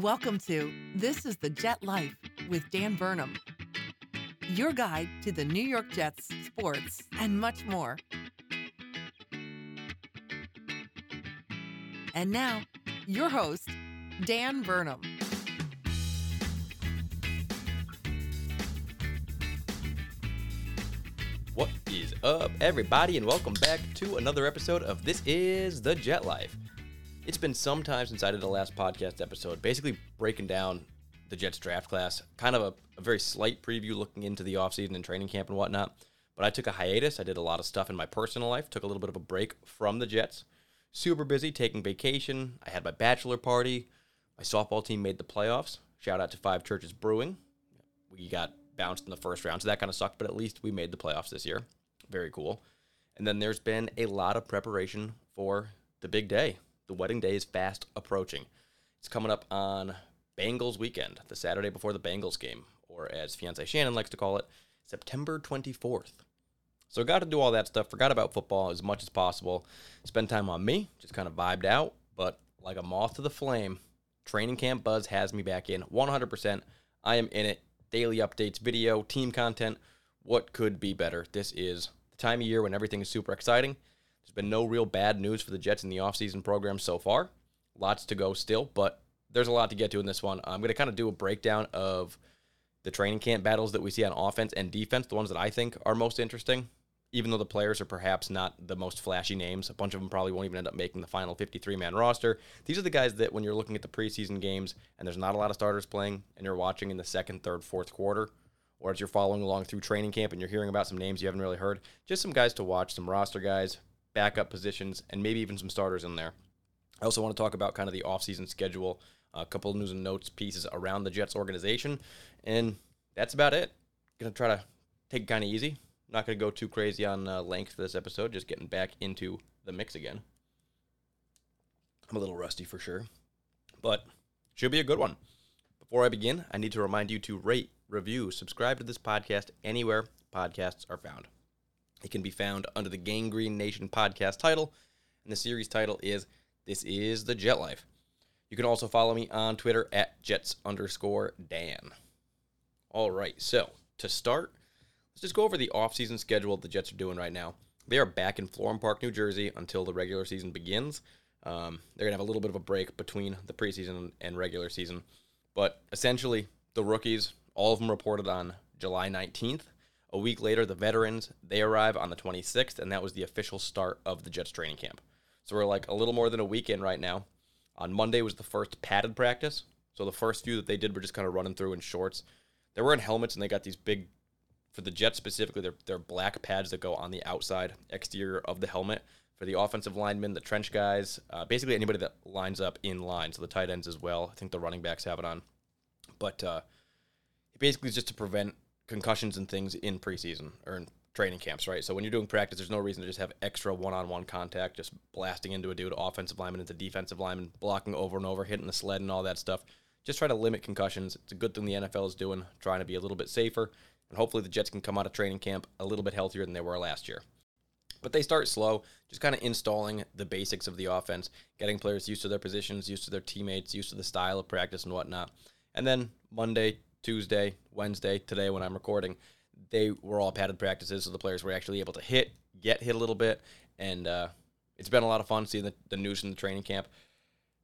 Welcome to This is the Jet Life with Dan Burnham, your guide to the New York Jets, sports, and much more. And now, your host, Dan Burnham. What is up, everybody, and welcome back to another episode of This is the Jet Life. It's been some time since I did the last podcast episode, basically breaking down the Jets draft class, kind of a, a very slight preview looking into the offseason and training camp and whatnot. But I took a hiatus. I did a lot of stuff in my personal life, took a little bit of a break from the Jets. Super busy taking vacation. I had my bachelor party. My softball team made the playoffs. Shout out to Five Churches Brewing. We got bounced in the first round, so that kind of sucked, but at least we made the playoffs this year. Very cool. And then there's been a lot of preparation for the big day, the wedding day is fast approaching. It's coming up on Bengals weekend, the Saturday before the Bengals game, or as fiance Shannon likes to call it, September 24th. So got to do all that stuff. Forgot about football as much as possible. Spend time on me, just kind of vibed out. But like a moth to the flame, training camp buzz has me back in 100%. I am in it. Daily updates, video, team content. What could be better? This is the time of year when everything is super exciting. There's been no real bad news for the Jets in the offseason program so far. Lots to go still, but there's a lot to get to in this one. I'm going to kind of do a breakdown of the training camp battles that we see on offense and defense, the ones that I think are most interesting. Even though the players are perhaps not the most flashy names, a bunch of them probably won't even end up making the final 53 man roster. These are the guys that, when you're looking at the preseason games and there's not a lot of starters playing and you're watching in the second, third, fourth quarter, or as you're following along through training camp and you're hearing about some names you haven't really heard, just some guys to watch, some roster guys, backup positions, and maybe even some starters in there. I also want to talk about kind of the offseason schedule, a couple of news and notes pieces around the Jets organization, and that's about it. Gonna try to take it kind of easy. Not gonna go too crazy on uh, length for this episode. Just getting back into the mix again. I'm a little rusty for sure, but should be a good one. Before I begin, I need to remind you to rate, review, subscribe to this podcast anywhere podcasts are found. It can be found under the Gang Green Nation podcast title, and the series title is This is the Jet Life. You can also follow me on Twitter at Jets underscore Dan. All right, so to start, let's just go over the offseason schedule the Jets are doing right now. They are back in Florham Park, New Jersey until the regular season begins. Um, they're going to have a little bit of a break between the preseason and regular season. But essentially, the rookies, all of them reported on July 19th. A week later, the veterans, they arrive on the 26th, and that was the official start of the Jets training camp. So we're like a little more than a week in right now. On Monday was the first padded practice. So the first few that they did were just kind of running through in shorts. They were in helmets, and they got these big, for the Jets specifically, they're, they're black pads that go on the outside exterior of the helmet. For the offensive linemen, the trench guys, uh, basically anybody that lines up in line. So the tight ends as well. I think the running backs have it on. But uh, basically just to prevent concussions and things in preseason or in training camps, right? So when you're doing practice, there's no reason to just have extra one-on-one contact, just blasting into a dude, offensive lineman into defensive lineman, blocking over and over, hitting the sled and all that stuff. Just try to limit concussions. It's a good thing the NFL is doing, trying to be a little bit safer, and hopefully the Jets can come out of training camp a little bit healthier than they were last year. But they start slow, just kind of installing the basics of the offense, getting players used to their positions, used to their teammates, used to the style of practice and whatnot. And then Monday, Tuesday, Wednesday, today when I'm recording, they were all padded practices, so the players were actually able to hit, get hit a little bit, and uh, it's been a lot of fun seeing the, the news in the training camp.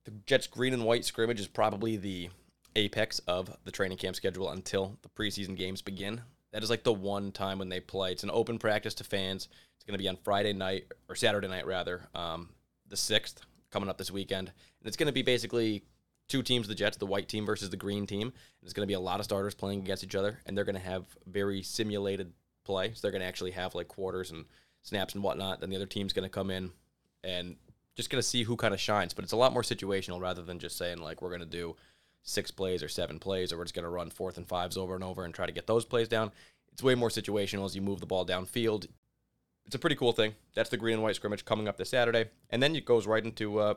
The Jets' green and white scrimmage is probably the apex of the training camp schedule until the preseason games begin. That is like the one time when they play. It's an open practice to fans. It's going to be on Friday night or Saturday night rather, um, the sixth coming up this weekend, and it's going to be basically two teams, the Jets, the white team versus the green team. There's going to be a lot of starters playing against each other, and they're going to have very simulated play. So they're going to actually have like quarters and snaps and whatnot. Then the other team's going to come in and just going to see who kind of shines. But it's a lot more situational rather than just saying like we're going to do six plays or seven plays, or we're just going to run fourth and fives over and over and try to get those plays down. It's way more situational as you move the ball downfield. It's a pretty cool thing. That's the green and white scrimmage coming up this Saturday, and then it goes right into uh,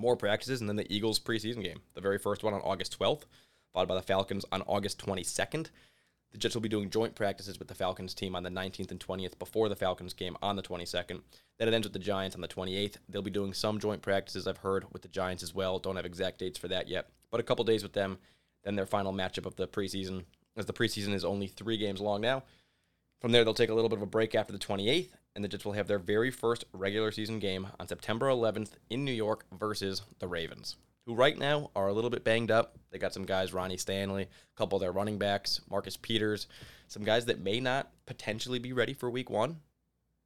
more practices, and then the Eagles preseason game, the very first one on August 12th, followed by the Falcons on August 22nd. The Jets will be doing joint practices with the Falcons team on the 19th and 20th before the Falcons game on the 22nd. Then it ends with the Giants on the 28th. They'll be doing some joint practices, I've heard, with the Giants as well. Don't have exact dates for that yet, but a couple days with them, then their final matchup of the preseason, as the preseason is only three games long now. From there, they'll take a little bit of a break after the 28th, and the Jets will have their very first regular season game on September 11th in New York versus the Ravens, who right now are a little bit banged up. They got some guys, Ronnie Stanley, a couple of their running backs, Marcus Peters, some guys that may not potentially be ready for week one.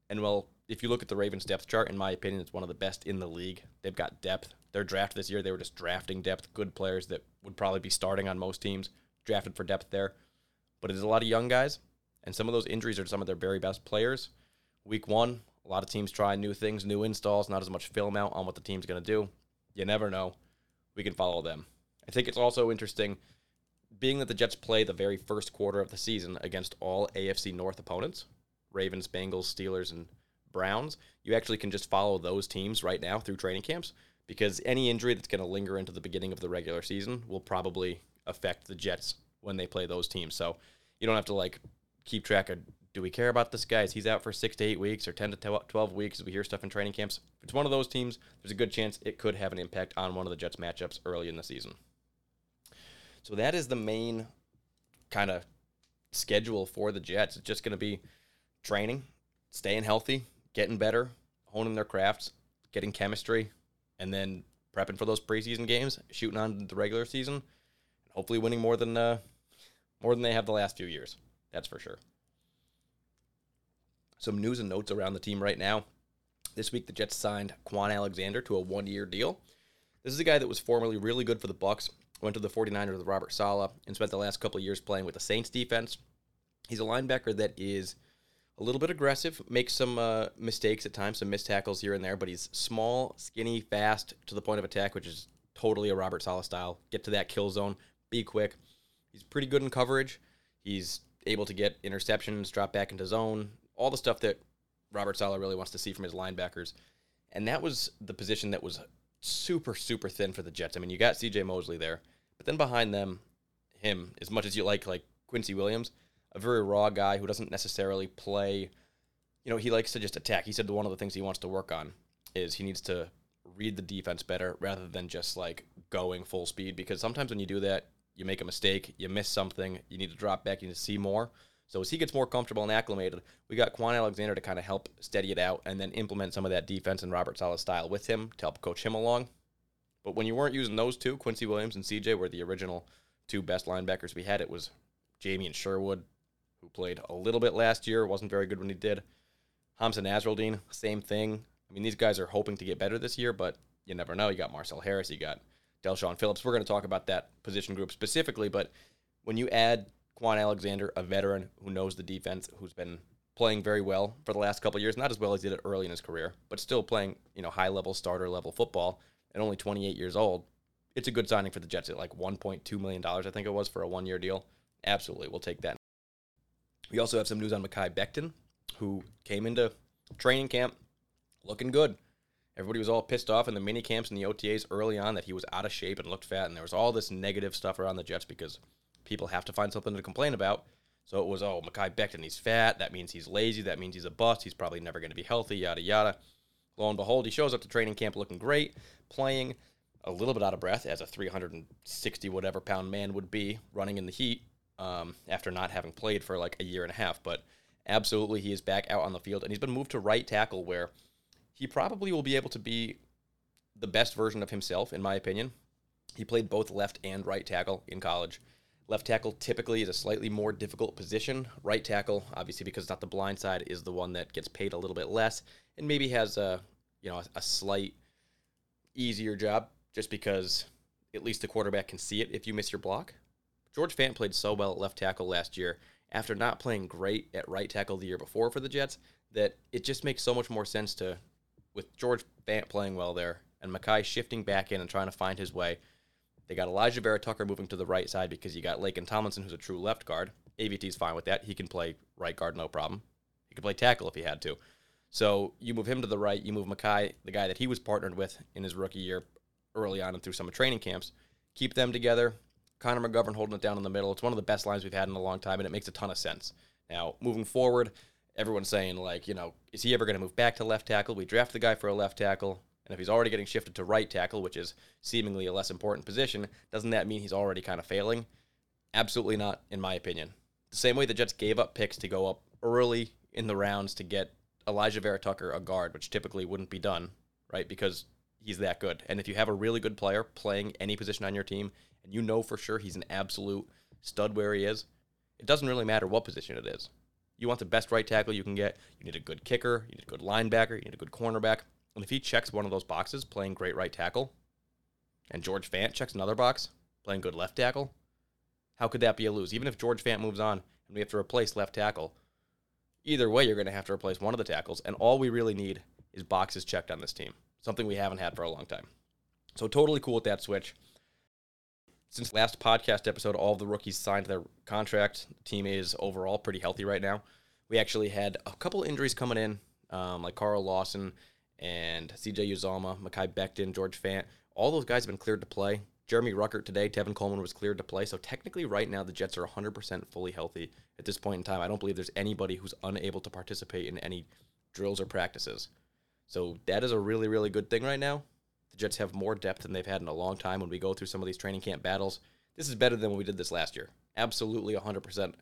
And well, if you look at the Ravens depth chart, in my opinion, it's one of the best in the league. They've got depth. Their draft this year, they were just drafting depth, good players that would probably be starting on most teams, drafted for depth there. But it is a lot of young guys, and some of those injuries are some of their very best players. Week one, a lot of teams try new things, new installs, not as much film out on what the team's going to do. You never know. We can follow them. I think it's also interesting, being that the Jets play the very first quarter of the season against all AFC North opponents Ravens, Bengals, Steelers, and Browns, you actually can just follow those teams right now through training camps because any injury that's going to linger into the beginning of the regular season will probably affect the Jets when they play those teams. So you don't have to like keep track of do we care about this guy? Is he's out for six to eight weeks or 10 to 12 weeks? As we hear stuff in training camps. If it's one of those teams, there's a good chance it could have an impact on one of the Jets matchups early in the season. So that is the main kind of schedule for the Jets. It's just going to be training, staying healthy, getting better, honing their crafts, getting chemistry, and then prepping for those preseason games, shooting on the regular season, and hopefully winning more than uh, more than they have the last few years. That's for sure. Some news and notes around the team right now. This week, the Jets signed Kwon Alexander to a one-year deal. This is a guy that was formerly really good for the Bucks, went to the 49ers with Robert Saleh, and spent the last couple of years playing with the Saints defense. He's a linebacker that is a little bit aggressive, makes some uh, mistakes at times, some missed tackles here and there, but he's small, skinny, fast to the point of attack, which is totally a Robert Saleh style. Get to that kill zone, be quick. He's pretty good in coverage. He's able to get interceptions, drop back into zone, all the stuff that Robert Saleh really wants to see from his linebackers. And that was the position that was super, super thin for the Jets. I mean, you got CJ Mosley there, but then behind them, him, as much as you like, like Quincy Williams, a very raw guy who doesn't necessarily play. You know, he likes to just attack. He said one of the things he wants to work on is he needs to read the defense better rather than just like going full speed. Because sometimes when you do that, you make a mistake, you miss something, you need to drop back, you need to see more. So as he gets more comfortable and acclimated, we got Kwon Alexander to kind of help steady it out and then implement some of that defense and Robert Saleh style with him to help coach him along. But when you weren't using those two, Quincy Williams and CJ were the original two best linebackers we had. It was Jamien Sherwood, who played a little bit last year, wasn't very good when he did. Hamsah Nasirildeen, same thing. I mean, these guys are hoping to get better this year, but you never know. You got Marcel Harris, you got Del'Shawn Phillips. We're going to talk about that position group specifically, but when you add Kwon Alexander, a veteran who knows the defense, who's been playing very well for the last couple years, not as well as he did early in his career, but still playing, you know, high level starter level football and only 28 years old. It's a good signing for the Jets at like 1.2 million dollars, I think it was for a one year deal. Absolutely, we'll take that. We also have some news on Mekhi Becton, who came into training camp looking good. Everybody was all pissed off in the mini camps and the OTAs early on that he was out of shape and looked fat, and there was all this negative stuff around the Jets because people have to find something to complain about. So it was, oh, Mekhi Becton, he's fat. That means he's lazy. That means he's a bust. He's probably never going to be healthy, yada, yada. Lo and behold, he shows up to training camp looking great, playing a little bit out of breath, as a 360 whatever pound man would be running in the heat um, after not having played for like a year and a half. But absolutely, he is back out on the field, and he's been moved to right tackle, where he probably will be able to be the best version of himself, in my opinion. He played both left and right tackle in college. Left tackle typically is a slightly more difficult position. Right tackle, obviously because it's not the blind side, is the one that gets paid a little bit less and maybe has a you know a, a slight easier job just because at least the quarterback can see it if you miss your block. George Fant played so well at left tackle last year after not playing great at right tackle the year before for the Jets that it just makes so much more sense to with George Fant playing well there and Mekhi shifting back in and trying to find his way they got Alijah Vera-Tucker moving to the right side because you got Laken Tomlinson, who's a true left guard. AVT's fine with that. He can play right guard, no problem. He can play tackle if he had to. So you move him to the right. You move Mekhi, the guy that he was partnered with in his rookie year early on and through some of training camps. Keep them together. Connor McGovern holding it down in the middle. It's one of the best lines we've had in a long time, and it makes a ton of sense. Now, moving forward, everyone's saying, like, you know, is he ever going to move back to left tackle? We draft the guy for a left tackle. And if he's already getting shifted to right tackle, which is seemingly a less important position, doesn't that mean he's already kind of failing? Absolutely not, in my opinion. The same way the Jets gave up picks to go up early in the rounds to get Alijah Vera-Tucker a guard, which typically wouldn't be done, right? Because he's that good. And if you have a really good player playing any position on your team, and you know for sure he's an absolute stud where he is, it doesn't really matter what position it is. You want the best right tackle you can get. You need a good kicker. You need a good linebacker. You need a good cornerback. And if he checks one of those boxes, playing great right tackle, and George Fant checks another box, playing good left tackle, how could that be a lose? Even if George Fant moves on and we have to replace left tackle, either way, you're going to have to replace one of the tackles. And all we really need is boxes checked on this team, something we haven't had for a long time. So, totally cool with that switch. Since last podcast episode, all the rookies signed their contract. The team is overall pretty healthy right now. We actually had a couple injuries coming in, um, like Carl Lawson and CJ Uzomah, Mekhi Becton, George Fant. All those guys have been cleared to play. Jeremy Ruckert today, Tevin Coleman was cleared to play. So technically, right now, the Jets are 100% fully healthy at this point in time. I don't believe there's anybody who's unable to participate in any drills or practices. So that is a really, really good thing right now. The Jets have more depth than they've had in a long time when we go through some of these training camp battles. This is better than when we did this last year. Absolutely 100%.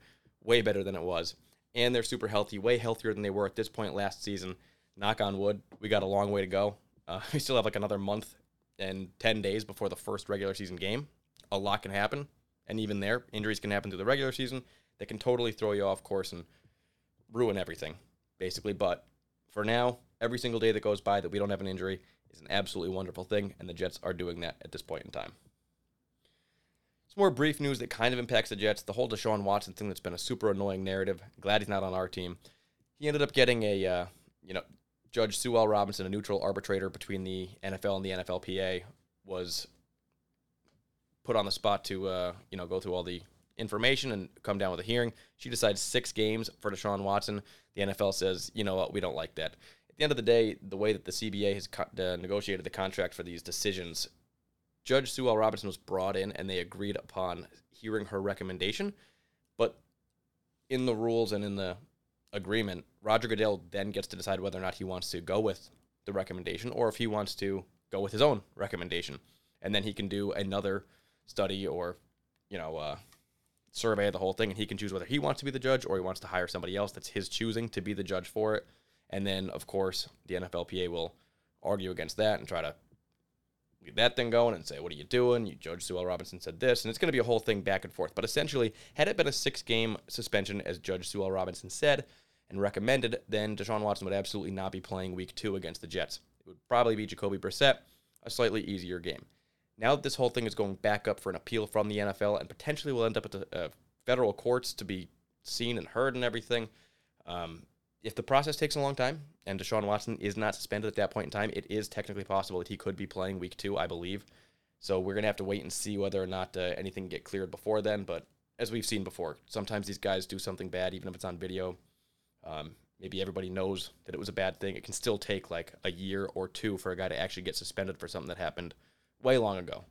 Way better than it was. And they're super healthy, way healthier than they were at this point last season. Knock on wood, we got a long way to go. Uh, we still have like another month and 10 days before the first regular season game. A lot can happen. And even there, injuries can happen through the regular season that can totally throw you off course and ruin everything, basically. But for now, every single day that goes by that we don't have an injury is an absolutely wonderful thing, and the Jets are doing that at this point in time. Some more brief news that kind of impacts the Jets. The whole Deshaun Watson thing that's been a super annoying narrative. Glad he's not on our team. He ended up getting a, uh, you know, Judge Sue L. Robinson, a neutral arbitrator between the NFL and the NFLPA, was put on the spot to, uh, you know, go through all the information and come down with a hearing. She decides six games for Deshaun Watson. The NFL says, you know what, we don't like that. At the end of the day, the way that the CBA has co- uh, negotiated the contract for these decisions, Judge Sue L. Robinson was brought in and they agreed upon hearing her recommendation. But in the rules and in the agreement, Roger Goodell then gets to decide whether or not he wants to go with the recommendation or if he wants to go with his own recommendation. And then he can do another study or, you know, uh, survey the whole thing, and he can choose whether he wants to be the judge or he wants to hire somebody else that's his choosing to be the judge for it. And then, of course, the NFLPA will argue against that and try to get that thing going and say, "What are you doing?" You Judge Sue L. Robinson said this, and it's going to be a whole thing back and forth. But essentially, had it been a six-game suspension, as Judge Sue L. Robinson said and recommended, then Deshaun Watson would absolutely not be playing Week Two against the Jets. It would probably be Jacoby Brissett, a slightly easier game. Now that this whole thing is going back up for an appeal from the NFL and potentially will end up at the uh, federal courts to be seen and heard and everything, um, if the process takes a long time and Deshaun Watson is not suspended at that point in time, it is technically possible that he could be playing week two, I believe. So we're going to have to wait and see whether or not uh, anything get cleared before then. But as we've seen before, sometimes these guys do something bad, even if it's on video. Um, maybe everybody knows that it was a bad thing. It can still take like a year or two for a guy to actually get suspended for something that happened way long ago.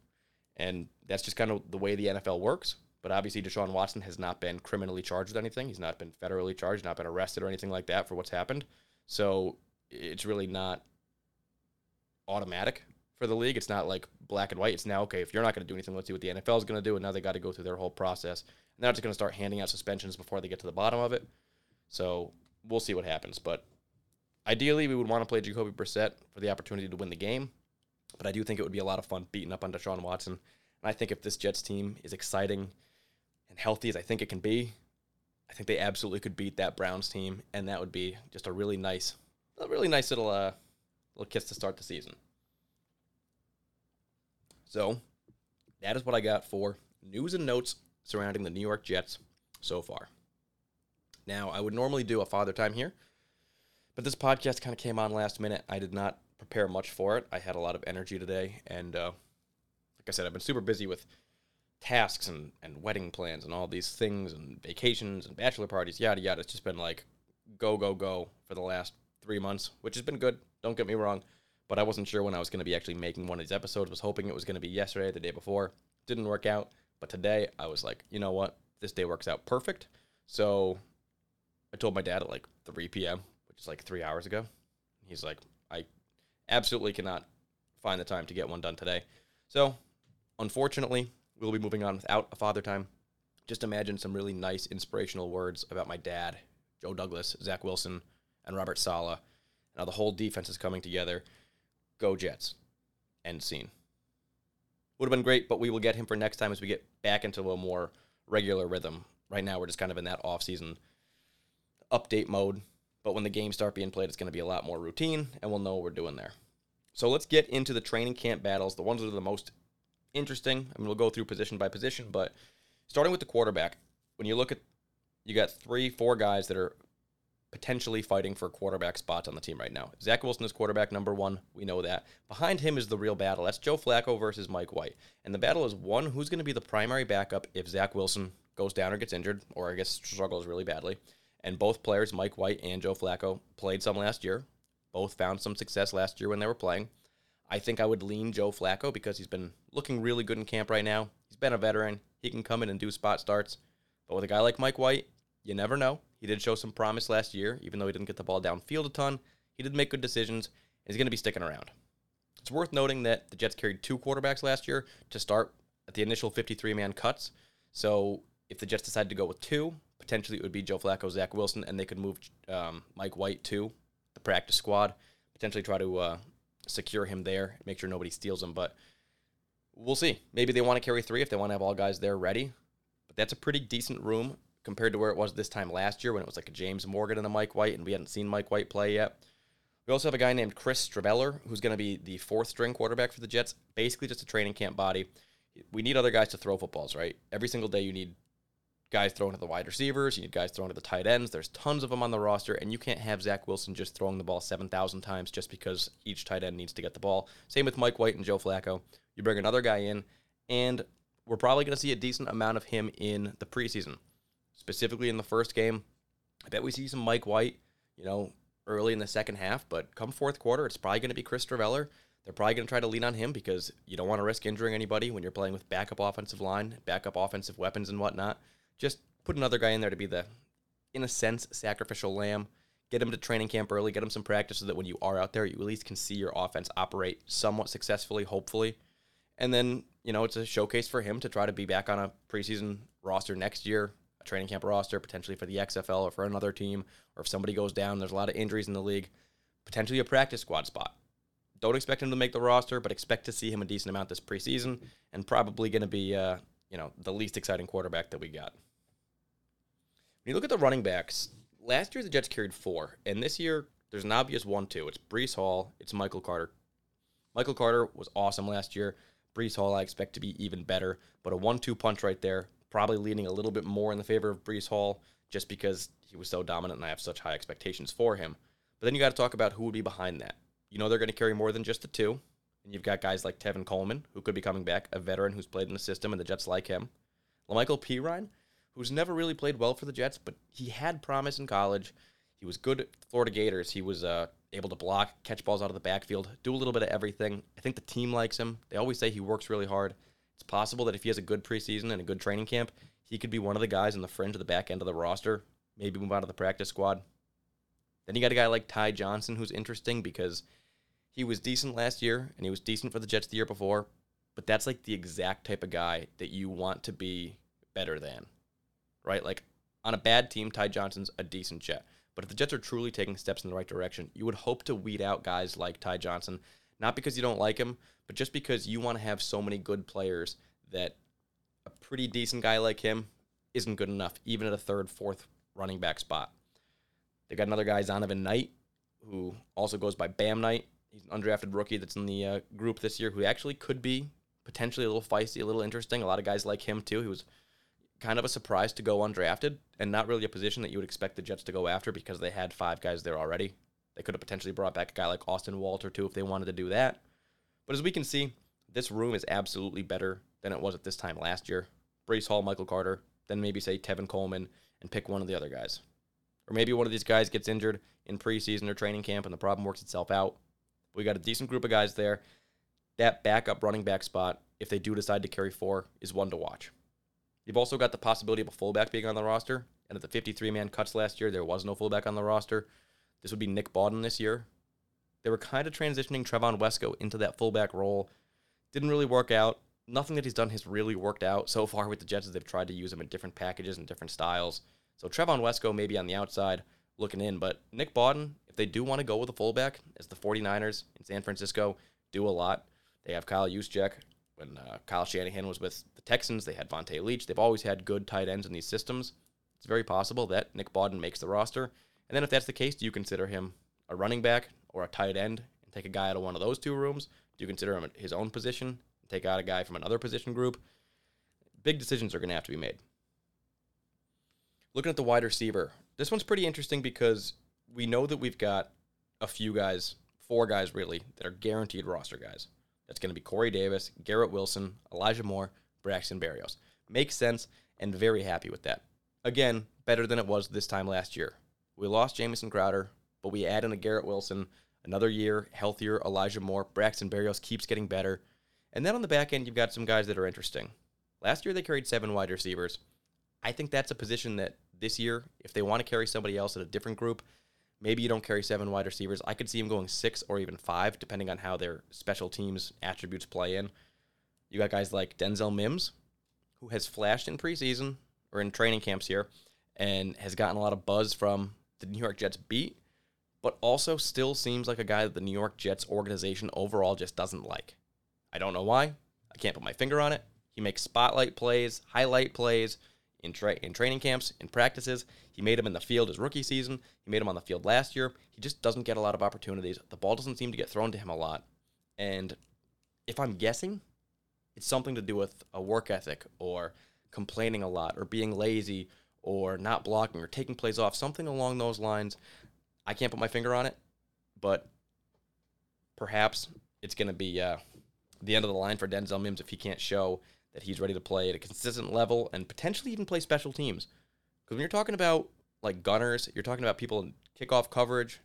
And that's just kind of the way the NFL works. But obviously, Deshaun Watson has not been criminally charged with anything. He's not been federally charged, not been arrested or anything like that for what's happened. So it's really not automatic for the league. It's not like black and white. It's now, okay, if you're not going to do anything, let's see what the NFL is going to do. And now they got to go through their whole process. And they're just going to start handing out suspensions before they get to the bottom of it. So we'll see what happens. But ideally, we would want to play Jacoby Brissett for the opportunity to win the game. But I do think it would be a lot of fun beating up on Deshaun Watson. And I think if this Jets team is exciting and healthy as I think it can be, I think they absolutely could beat that Browns team, and that would be just a really nice, a really nice little uh, little kiss to start the season. So, that is what I got for news and notes surrounding the New York Jets so far. Now, I would normally do a father time here, but this podcast kind of came on last minute. I did not prepare much for it. I had a lot of energy today, and uh, like I said, I've been super busy with tasks and, and wedding plans and all these things and vacations and bachelor parties, yada yada. It's just been like go, go, go for the last three months, which has been good. Don't get me wrong. But I wasn't sure when I was going to be actually making one of these episodes. Was hoping it was going to be yesterday, the day before. Didn't work out. But today I was like, you know what? This day works out perfect. So I told my dad at like 3 p.m., which is like three hours ago. He's like, I absolutely cannot find the time to get one done today. So, unfortunately, we'll be moving on without a father time. Just imagine some really nice, inspirational words about my dad, Joe Douglas, Zach Wilson, and Robert Saleh. Now the whole defense is coming together. Go Jets. End scene. Would have been great, but we will get him for next time as we get back into a more regular rhythm. Right now, we're just kind of in that off-season update mode. But when the games start being played, it's going to be a lot more routine, and we'll know what we're doing there. So let's get into the training camp battles, the ones that are the most interesting. I mean, we'll go through position by position, but starting with the quarterback, when you look at, you got three, four guys that are potentially fighting for quarterback spots on the team right now. Zach Wilson is quarterback number one. We know that. Behind him is the real battle. That's Joe Flacco versus Mike White. And the battle is one who's going to be the primary backup if Zach Wilson goes down or gets injured, or I guess struggles really badly. And both players, Mike White and Joe Flacco, played some last year. Both found some success last year when they were playing. I think I would lean Joe Flacco because he's been looking really good in camp right now. He's been a veteran. He can come in and do spot starts. But with a guy like Mike White, you never know. He did show some promise last year, even though he didn't get the ball downfield a ton. He did make good decisions, and he's going to be sticking around. It's worth noting that the Jets carried two quarterbacks last year to start at the initial 53 man cuts. So if the Jets decided to go with two, potentially it would be Joe Flacco, Zach Wilson, and they could move um, Mike White to the practice squad, potentially try to uh, secure him there, make sure nobody steals him. But we'll see. Maybe they want to carry three if they want to have all guys there ready. But that's a pretty decent room compared to where it was this time last year when it was like a James Morgan and a Mike White, and we hadn't seen Mike White play yet. We also have a guy named Chris Streveler, who's going to be the fourth string quarterback for the Jets, basically just a training camp body. We need other guys to throw footballs, right? Every single day you need guys throwing to the wide receivers, you need guys throwing to the tight ends. There's tons of them on the roster, and you can't have Zach Wilson just throwing the ball 7,000 times just because each tight end needs to get the ball. Same with Mike White and Joe Flacco. You bring another guy in, and we're probably going to see a decent amount of him in the preseason specifically in the first game. I bet we see some Mike White, you know, early in the second half, but come fourth quarter, it's probably going to be Chris Streveler. They're probably going to try to lean on him because you don't want to risk injuring anybody when you're playing with backup offensive line, backup offensive weapons, and whatnot. Just put another guy in there to be the, in a sense, sacrificial lamb. Get him to training camp early, get him some practice so that when you are out there, you at least can see your offense operate somewhat successfully, hopefully. And then, you know, it's a showcase for him to try to be back on a preseason roster next year, a training camp roster, potentially for the XFL or for another team, or if somebody goes down, there's a lot of injuries in the league, potentially a practice squad spot. Don't expect him to make the roster, but expect to see him a decent amount this preseason, and probably going to be, uh, you know, the least exciting quarterback that we got. When you look at the running backs, last year the Jets carried four, and this year there's an obvious one-two. It's Breece Hall, it's Michael Carter. Michael Carter was awesome last year. Breece Hall I expect to be even better, but a one-two punch right there probably leaning a little bit more in the favor of Breece Hall just because he was so dominant and I have such high expectations for him. But then you got to talk about who would be behind that. You know they're going to carry more than just the two. And you've got guys like Tevin Coleman, who could be coming back, a veteran who's played in the system, and the Jets like him. La'Mical Perine, who's never really played well for the Jets, but he had promise in college. He was good at Florida Gators. He was uh, able to block, catch balls out of the backfield, do a little bit of everything. I think the team likes him. They always say he works really hard. It's possible that if he has a good preseason and a good training camp, he could be one of the guys in the fringe of the back end of the roster, maybe move out of the practice squad. Then you got a guy like Ty Johnson who's interesting because he was decent last year and he was decent for the Jets the year before, but that's like the exact type of guy that you want to be better than, right? Like on a bad team, Ty Johnson's a decent Jet. But if the Jets are truly taking steps in the right direction, you would hope to weed out guys like Ty Johnson, not because you don't like him, but just because you want to have so many good players that a pretty decent guy like him isn't good enough, even at a third, fourth running back spot. They got another guy, Zonovan Knight, who also goes by Bam Knight. He's an undrafted rookie that's in the uh, group this year who actually could be potentially a little feisty, a little interesting. A lot of guys like him too. He was kind of a surprise to go undrafted and not really a position that you would expect the Jets to go after because they had five guys there already. They could have potentially brought back a guy like Austin Walter too if they wanted to do that. But as we can see, this room is absolutely better than it was at this time last year. Breece Hall, Michael Carter, then maybe say Tevin Coleman and pick one of the other guys. Or maybe one of these guys gets injured in preseason or training camp and the problem works itself out. We got a decent group of guys there. That backup running back spot, if they do decide to carry four, is one to watch. You've also got the possibility of a fullback being on the roster. And at the 53 man cuts last year, there was no fullback on the roster. This would be Nick Bawden this year. They were kind of transitioning Trevon Wesco into that fullback role. Didn't really work out. Nothing that he's done has really worked out so far with the Jets as they've tried to use him in different packages and different styles. So Trevon Wesco maybe on the outside looking in, but Nick Bawden, if they do want to go with a fullback, as the 49ers in San Francisco do a lot, they have Kyle Juszczyk. When uh, Kyle Shanahan was with the Texans, they had Vonta Leach. They've always had good tight ends in these systems. It's very possible that Nick Bawden makes the roster. And then if that's the case, do you consider him a running back or a tight end and take a guy out of one of those two rooms? Do you consider him his own position and take out a guy from another position group? Big decisions are going to have to be made. Looking at the wide receiver, this one's pretty interesting because we know that we've got a few guys, four guys really, that are guaranteed roster guys. That's going to be Corey Davis, Garrett Wilson, Elijah Moore, Braxton Berrios. Makes sense and very happy with that. Again, better than it was this time last year. We lost Jamison Crowder, but we add in a Garrett Wilson, another year, healthier Elijah Moore. Braxton Berrios keeps getting better. And then on the back end, you've got some guys that are interesting. Last year, they carried seven wide receivers. I think that's a position that this year, if they want to carry somebody else in a different group, maybe you don't carry seven wide receivers. I could see them going six or even five, depending on how their special teams attributes play in. You got guys like Denzel Mims, who has flashed in preseason or in training camps here and has gotten a lot of buzz from the New York Jets beat, but also still seems like a guy that the New York Jets organization overall just doesn't like. I don't know why. I can't put my finger on it. He makes spotlight plays, highlight plays in, tra- in training camps, in practices. He made them in the field his rookie season. He made them on the field last year. He just doesn't get a lot of opportunities. The ball doesn't seem to get thrown to him a lot. And if I'm guessing, it's something to do with a work ethic or complaining a lot or being lazy or not blocking or taking plays off, something along those lines. I can't put my finger on it, but perhaps it's going to be uh, the end of the line for Denzel Mims if he can't show that he's ready to play at a consistent level and potentially even play special teams. Because when you're talking about like gunners, you're talking about people in kickoff coverage.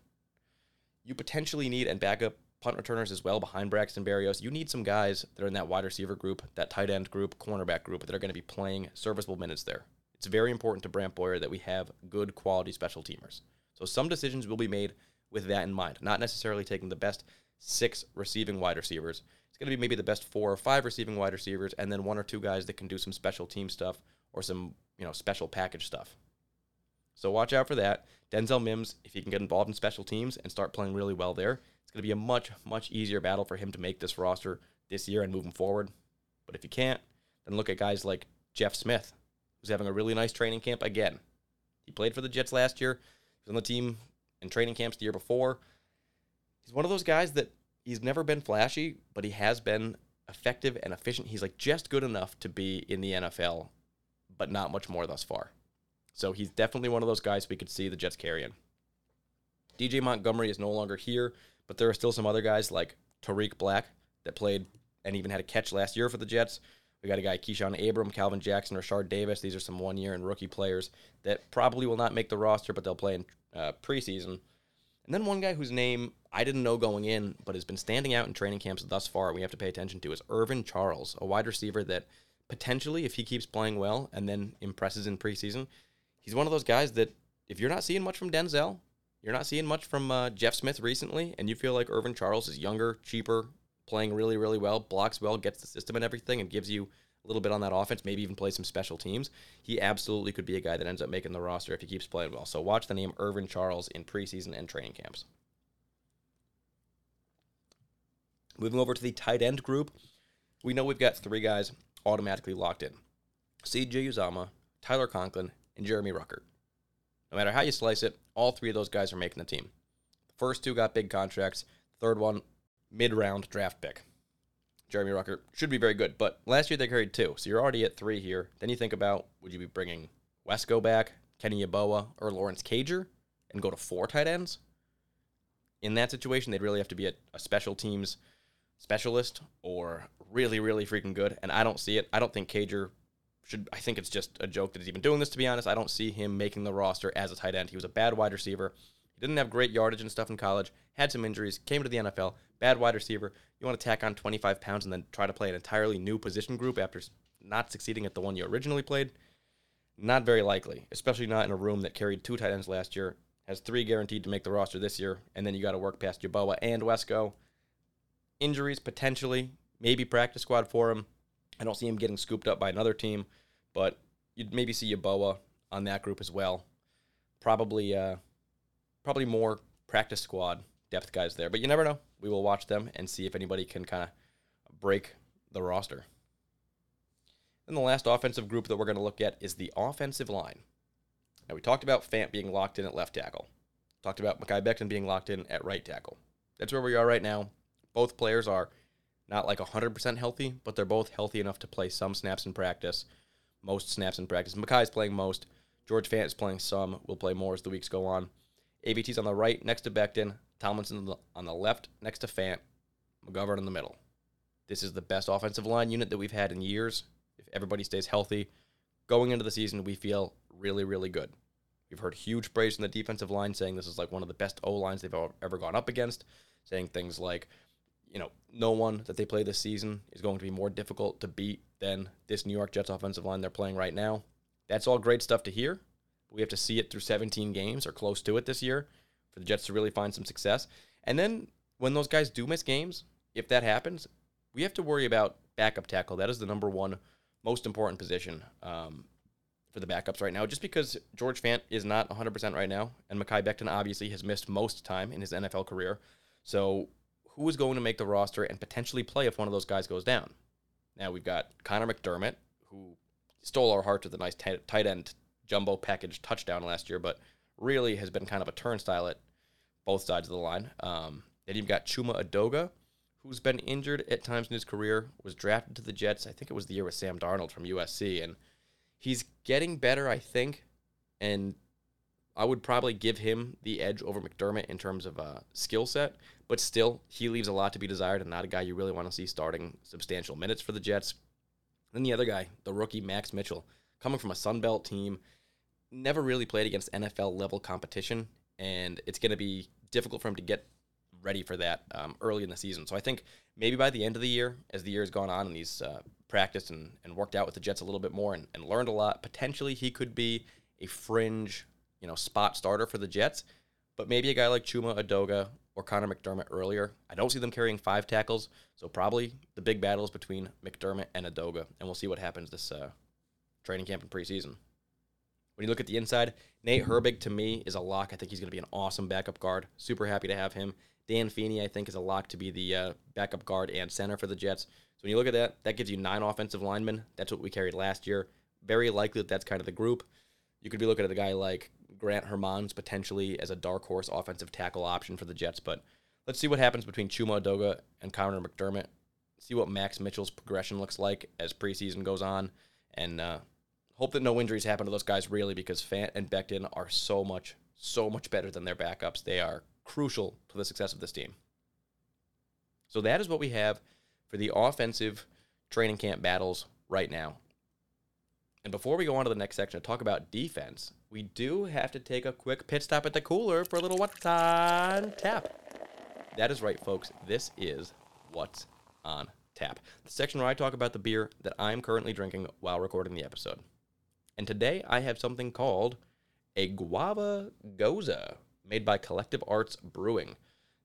You potentially need and backup punt returners as well behind Braxton Berrios. You need some guys that are in that wide receiver group, that tight end group, cornerback group that are going to be playing serviceable minutes there. It's very important to Brant Boyer that we have good quality special teamers. So some decisions will be made with that in mind, not necessarily taking the best six receiving wide receivers. It's going to be maybe the best four or five receiving wide receivers, and then one or two guys that can do some special team stuff or some you know special package stuff. So watch out for that. Denzel Mims, if he can get involved in special teams and start playing really well there, going to be a much much easier battle for him to make this roster this year and moving forward. But if he can't, then look at guys like Jeff Smith, who's having a really nice training camp again. He played for the Jets last year. He was on the team in training camps the year before. He's one of those guys that he's never been flashy, but he has been effective and efficient. He's like just good enough to be in the NFL, but not much more thus far. So he's definitely one of those guys we could see the Jets carrying. DJ Montgomery is no longer here, but there are still some other guys like Tarik Black that played and even had a catch last year for the Jets. We got a guy, Keyshawn Abram, Calvin Jackson, Rashard Davis. These are some one year and rookie players that probably will not make the roster, but they'll play in uh, preseason. And then one guy whose name I didn't know going in, but has been standing out in training camps thus far, we have to pay attention to, is Irvin Charles, a wide receiver that potentially, if he keeps playing well and then impresses in preseason, he's one of those guys that if you're not seeing much from Denzel, you're not seeing much from uh, Jeff Smith recently, and you feel like Irvin Charles is younger, cheaper, playing really, really well, blocks well, gets the system and everything, and gives you a little bit on that offense, maybe even play some special teams. He absolutely could be a guy that ends up making the roster if he keeps playing well. So watch the name Irvin Charles in preseason and training camps. Moving over to the tight end group, we know we've got three guys automatically locked in CJ Uzomah, Tyler Conklin, and Jeremy Ruckert. No matter how you slice it, all three of those guys are making the team. The first two got big contracts, third one, mid round draft pick. Jeremy Ruckert should be very good, but last year they carried two, so you're already at three here. Then you think about would you be bringing Wesco back, Kenny Yeboah, or Lawrence Cager, and go to four tight ends? In that situation, they'd really have to be a, a special teams specialist or really, really freaking good, and I don't see it. I don't think Cager should. I think it's just a joke that he's even doing this. To be honest, I don't see him making the roster as a tight end. He was a bad wide receiver. He didn't have great yardage and stuff in college. Had some injuries. Came to the NFL. Bad wide receiver. You want to tack on 25 pounds and then try to play an entirely new position group after not succeeding at the one you originally played? Not very likely, especially not in a room that carried two tight ends last year, has three guaranteed to make the roster this year, and then you got to work past Yeboah and Wesco. Injuries potentially, maybe practice squad for him. I don't see him getting scooped up by another team, but you'd maybe see Yeboah on that group as well. Probably, uh, probably more practice squad depth guys there, but you never know. We will watch them and see if anybody can kind of break the roster. And the last offensive group that we're going to look at is the offensive line. Now, we talked about Fant being locked in at left tackle. Talked about Mekhi Becton being locked in at right tackle. That's where we are right now. Both players are not like 100% healthy, but they're both healthy enough to play some snaps in practice, most snaps in practice. Mekhi's playing most. George Fant is playing some. Will play more as the weeks go on. AVT's on the right next to Becton. Tomlinson on the left next to Fant. McGovern in the middle. This is the best offensive line unit that we've had in years. If everybody stays healthy, going into the season, we feel really, really good. We've heard huge praise from the defensive line saying this is like one of the best O lines they've ever gone up against, saying things like, you know, no one that they play this season is going to be more difficult to beat than this New York Jets offensive line they're playing right now. That's all great stuff to hear. We have to see it through 17 games or close to it this year for the Jets to really find some success. And then when those guys do miss games, if that happens, we have to worry about backup tackle. That is the number one most important position um, for the backups right now, just because George Fant is not 100% right now, and Mekhi Becton obviously has missed most time in his NFL career. So, who is going to make the roster and potentially play if one of those guys goes down? Now, we've got Connor McDermott, who stole our hearts with a nice t- tight end jumbo package touchdown last year, but really has been kind of a turnstile at both sides of the line. Um, then you've got Chuma Edoga, who's been injured at times in his career, was drafted to the Jets. I think it was the year with Sam Darnold from USC, and he's getting better, I think. And I would probably give him the edge over McDermott in terms of uh, skill set, but still, he leaves a lot to be desired and not a guy you really want to see starting substantial minutes for the Jets. Then the other guy, the rookie Max Mitchell, coming from a Sun Belt team, never really played against NFL level competition, and it's going to be difficult for him to get ready for that um, early in the season. So I think maybe by the end of the year, as the year has gone on and he's uh, practiced and, and worked out with the Jets a little bit more and, and learned a lot, potentially he could be a fringe, you know, spot starter for the Jets. But maybe a guy like Chuma Edoga or Connor McDermott earlier. I don't see them carrying five tackles, so probably the big battles between McDermott and Edoga, and we'll see what happens this uh, training camp and preseason. When you look at the inside, Nate Herbig to me is a lock. I think he's going to be an awesome backup guard. Super happy to have him. Dan Feeney, I think, is a lock to be the uh, backup guard and center for the Jets. So when you look at that, that gives you nine offensive linemen. That's what we carried last year. Very likely that that's kind of the group. You could be looking at a guy like Grant Hermanns potentially as a dark horse offensive tackle option for the Jets. But let's see what happens between Chuma Edoga and Connor McDermott. See what Max Mitchell's progression looks like as preseason goes on. And uh, hope that no injuries happen to those guys, really, because Fant and Becton are so much, so much better than their backups. They are crucial to the success of this team. So that is what we have for the offensive training camp battles right now. And before we go on to the next section to talk about defense, we do have to take a quick pit stop at the cooler for a little what's on tap. That is right, folks. This is what's on tap, the section where I talk about the beer that I'm currently drinking while recording the episode. And today I have something called a guava gose made by Collective Arts Brewing.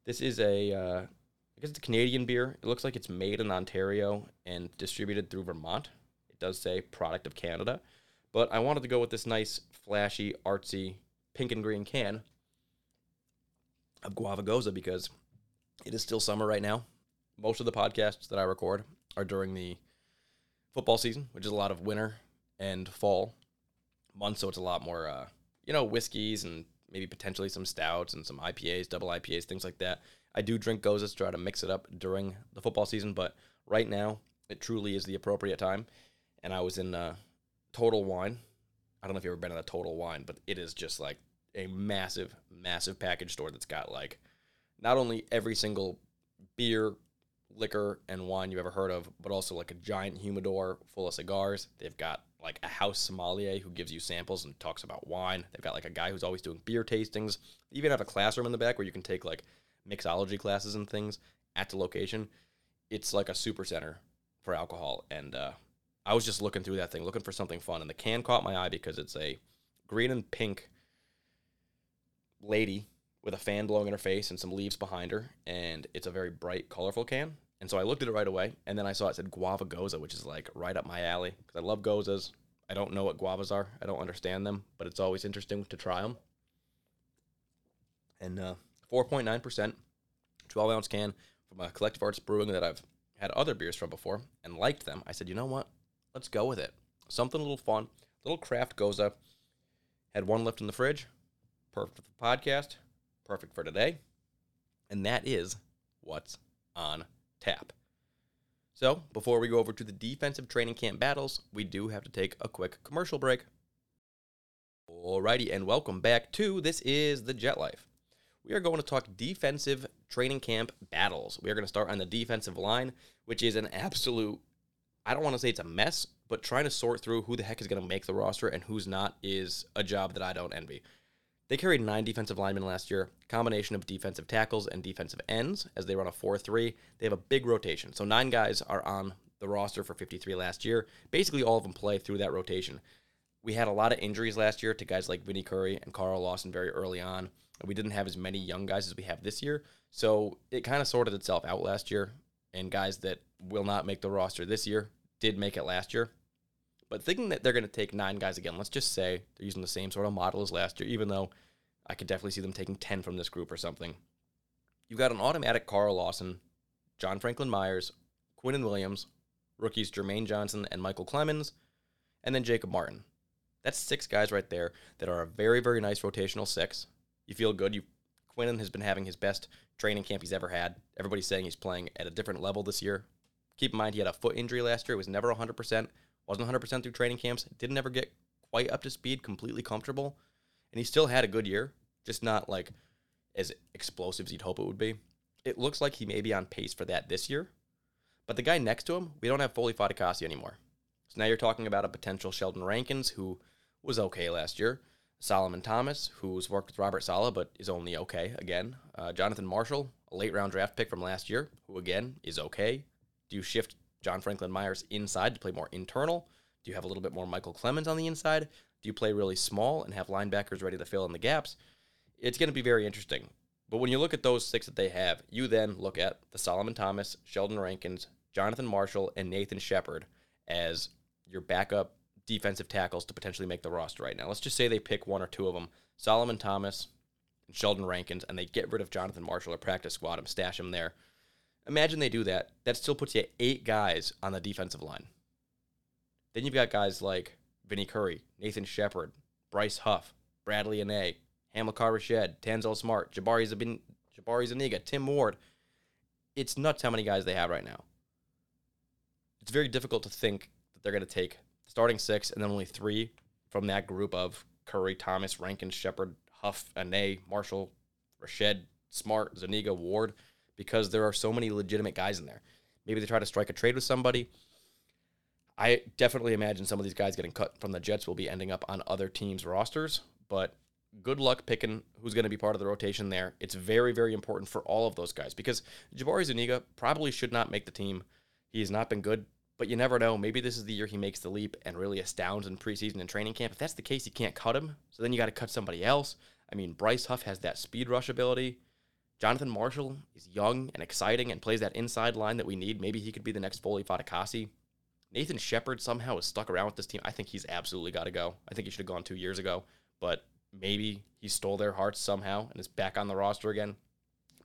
This is a, uh, I guess it's a Canadian beer. It looks like it's made in Ontario and distributed through Vermont. It does say product of Canada, but I wanted to go with this nice, flashy, artsy pink and green can of Guava gose because it is still summer right now. Most of the podcasts that I record are during the football season, which is a lot of winter and fall months, so it's a lot more, uh, you know, whiskeys and maybe potentially some stouts and some IPAs, double IPAs, things like that. I do drink goses to try to mix it up during the football season, but right now it truly is the appropriate time. And I was in uh, Total Wine. I don't know if you've ever been in a Total Wine, but it is just like a massive, massive package store that's got like not only every single beer, liquor, and wine you've ever heard of, but also like a giant humidor full of cigars. They've got like a house sommelier who gives you samples and talks about wine. They've got like a guy who's always doing beer tastings. They even have a classroom in the back where you can take like mixology classes and things at the location. It's like a super center for alcohol. And uh, I was just looking through that thing, looking for something fun. And the can caught my eye because it's a green and pink lady with a fan blowing in her face and some leaves behind her, and it's a very bright, colorful can. And so I looked at it right away, and then I saw it said guava gose, which is like right up my alley because I love goses. I don't know what guavas are. I don't understand them, but it's always interesting to try them. And uh, 4.9%, 12 ounce can from a Collective Arts Brewing that I've had other beers from before and liked them. I said, you know what? Let's go with it. Something a little fun, little craft gose. Had one left in the fridge. Perfect for the podcast. Perfect for today. And that is what's on tap. So, before we go over to the defensive training camp battles, we do have to take a quick commercial break. Alrighty, and welcome back to This is the Jet Life. We are going to talk defensive training camp battles. We are going to start on the defensive line, which is an absolute, I don't want to say it's a mess, but trying to sort through who the heck is going to make the roster and who's not is a job that I don't envy. They carried nine defensive linemen last year, combination of defensive tackles and defensive ends as they run a 4 3. They have a big rotation. So nine guys are on the roster for 53 last year. Basically, all of them play through that rotation. We had a lot of injuries last year to guys like Vinny Curry and Carl Lawson very early on. And we didn't have as many young guys as we have this year. So it kind of sorted itself out last year. And guys that will not make the roster this year did make it last year. But thinking that they're going to take nine guys again, let's just say they're using the same sort of model as last year, even though I could definitely see them taking 10 from this group or something. You've got an automatic Carl Lawson, John Franklin Myers, Quinnen Williams, rookies Jermaine Johnson and Michael Clemens, and then Jacob Martin. That's six guys right there that are a very, very nice rotational six. You feel good. You Quinnen has been having his best training camp he's ever had. Everybody's saying he's playing at a different level this year. Keep in mind he had a foot injury last year. It was never 100% wasn't 100% through training camps, didn't ever get quite up to speed, completely comfortable, and he still had a good year, just not like as explosive as you'd hope it would be. It looks like he may be on pace for that this year, but the guy next to him, we don't have Foley Fatukasi anymore. So now you're talking about a potential Sheldon Rankins who was okay last year, Solomon Thomas, who's worked with Robert Saleh but is only okay again, uh, Jonathan Marshall, a late round draft pick from last year, who again is okay. Do you shift John Franklin Myers inside to play more internal? Do you have a little bit more Michael Clemens on the inside? Do you play really small and have linebackers ready to fill in the gaps? It's going to be very interesting. But when you look at those six that they have, you then look at the Solomon Thomas, Sheldon Rankins, Jonathan Marshall, and Nathan Shepard as your backup defensive tackles to potentially make the roster right now. Let's just say they pick one or two of them Solomon Thomas and Sheldon Rankins, and they get rid of Jonathan Marshall or practice squad him, stash him there. Imagine they do that. That still puts you eight guys on the defensive line. Then you've got guys like Vinnie Curry, Nathan Shepard, Bryce Huff, Bradlee Anae, Hamilcar Rashed, Tanzel Smart, Jabari, Zabin, Jabari Zuniga, Tim Ward. It's nuts how many guys they have right now. It's very difficult to think that they're going to take starting six and then only three from that group of Curry, Thomas, Rankin, Shepard, Huff, Anae, Marshall, Rashed, Smart, Zuniga, Ward because there are so many legitimate guys in there. Maybe they try to strike a trade with somebody. I definitely imagine some of these guys getting cut from the Jets will be ending up on other teams' rosters, but good luck picking who's going to be part of the rotation there. It's very, very important for all of those guys because Jabari Zuniga probably should not make the team. He has not been good, but you never know. Maybe this is the year he makes the leap and really astounds in preseason and training camp. If that's the case, you can't cut him. So then you got to cut somebody else. I mean, Bryce Huff has that speed rush ability. Jonathan Marshall is young and exciting and plays that inside line that we need. Maybe he could be the next Foley Fatukasi. Nathan Shepard somehow is stuck around with this team. I think he's absolutely got to go. I think he should have gone two years ago, but maybe he stole their hearts somehow and is back on the roster again.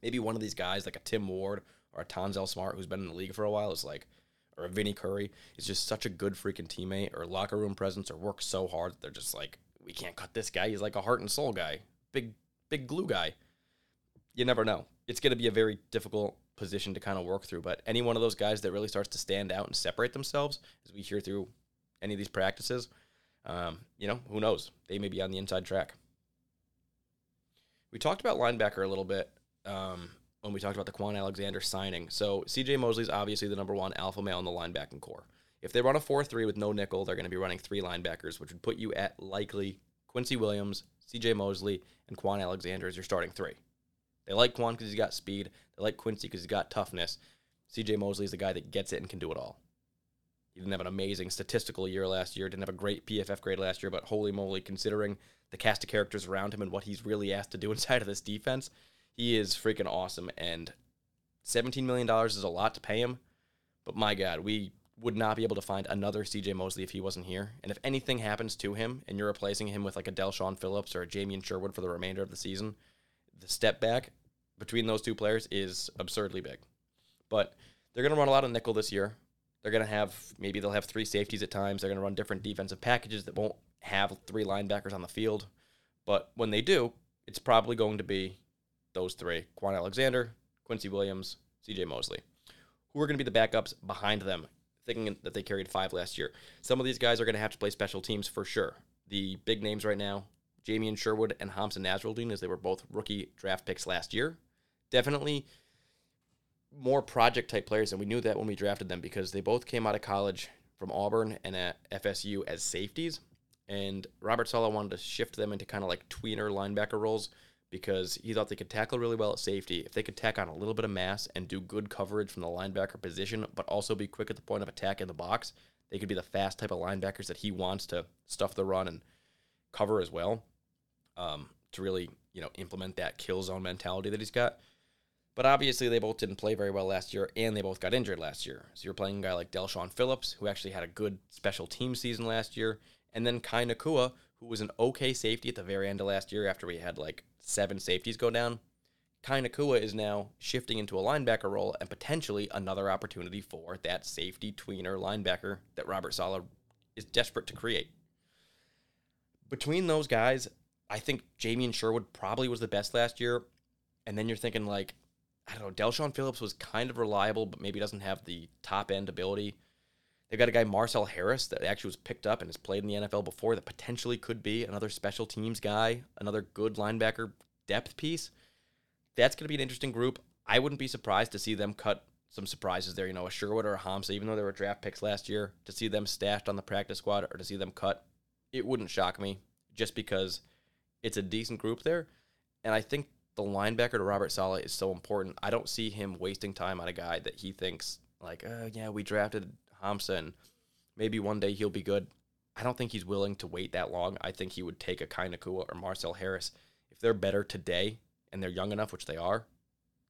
Maybe one of these guys, like a Tim Ward or a Tanzel Smart, who's been in the league for a while, is like, or a Vinny Curry, is just such a good freaking teammate or locker room presence or works so hard that they're just like, we can't cut this guy. He's like a heart and soul guy, big, big glue guy you never know. It's going to be a very difficult position to kind of work through. But any one of those guys that really starts to stand out and separate themselves, as we hear through any of these practices, um, you know, who knows? They may be on the inside track. We talked about linebacker a little bit um, when we talked about the Kwon Alexander signing. So CJ Mosley is obviously the number one alpha male in the linebacking corps. If they run a 4 3 with no nickel, they're going to be running three linebackers, which would put you at likely Quincy Williams, CJ Mosley, and Kwon Alexander as your starting three. They like Kwon because he's got speed. They like Quincy because he's got toughness. CJ Mosley is the guy that gets it and can do it all. He didn't have an amazing statistical year last year, didn't have a great PFF grade last year, but holy moly, considering the cast of characters around him and what he's really asked to do inside of this defense, he is freaking awesome. And $17 million is a lot to pay him, but my God, we would not be able to find another CJ Mosley if he wasn't here. And if anything happens to him and you're replacing him with like a Del'Shawn Phillips or a Jamien Sherwood for the remainder of the season, the step back between those two players is absurdly big. But they're going to run a lot of nickel this year. They're going to have maybe they'll have three safeties at times. They're going to run different defensive packages that won't have three linebackers on the field. But when they do, it's probably going to be those three Kwon Alexander, Quincy Williams, CJ Mosley. Who are going to be the backups behind them, thinking that they carried five last year? Some of these guys are going to have to play special teams for sure. The big names right now Jamien Sherwood and Hamza Nasirildeen, as they were both rookie draft picks last year. Definitely more project type players, and we knew that when we drafted them because they both came out of college from Auburn and at FSU as safeties. And Robert Saleh wanted to shift them into kind of like tweener linebacker roles because he thought they could tackle really well at safety. If they could tack on a little bit of mass and do good coverage from the linebacker position, but also be quick at the point of attack in the box, they could be the fast type of linebackers that he wants to stuff the run and cover as well um, to really, you know, implement that kill zone mentality that he's got. But obviously, they both didn't play very well last year, and they both got injured last year. So you're playing a guy like Del'Shawn Phillips, who actually had a good special team season last year, and then Kai Nacua, who was an okay safety at the very end of last year after we had like seven safeties go down. Kai Nacua is now shifting into a linebacker role and potentially another opportunity for that safety tweener linebacker that Robert Saleh is desperate to create. Between those guys, I think Jamien Sherwood probably was the best last year. And then you're thinking like, I don't know, Del'Shawn Phillips was kind of reliable, but maybe doesn't have the top end ability. They've got a guy, Marcel Harris, that actually was picked up and has played in the NFL before that potentially could be another special teams guy, another good linebacker depth piece. That's going to be an interesting group. I wouldn't be surprised to see them cut some surprises there. You know, a Sherwood or a Hamza, even though they were draft picks last year, to see them stashed on the practice squad or to see them cut, it wouldn't shock me just because it's a decent group there. And I think the linebacker to Robert Saleh is so important. I don't see him wasting time on a guy that he thinks like, oh, yeah, we drafted Hamza and maybe one day he'll be good. I don't think he's willing to wait that long. I think he would take a Kai Nacua or Marcel Harris if they're better today and they're young enough, which they are.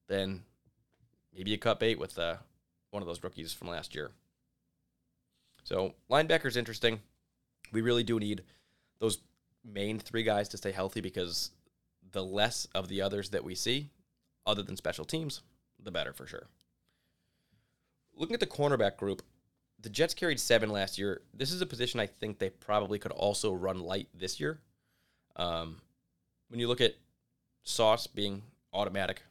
Then maybe you cut bait with uh, one of those rookies from last year. So linebacker's interesting. We really do need those main three guys to stay healthy because the less of the others that we see, other than special teams, the better for sure. Looking at the cornerback group, the Jets carried seven last year. This is a position I think they probably could also run light this year. Um, when you look at Sauce being automatic,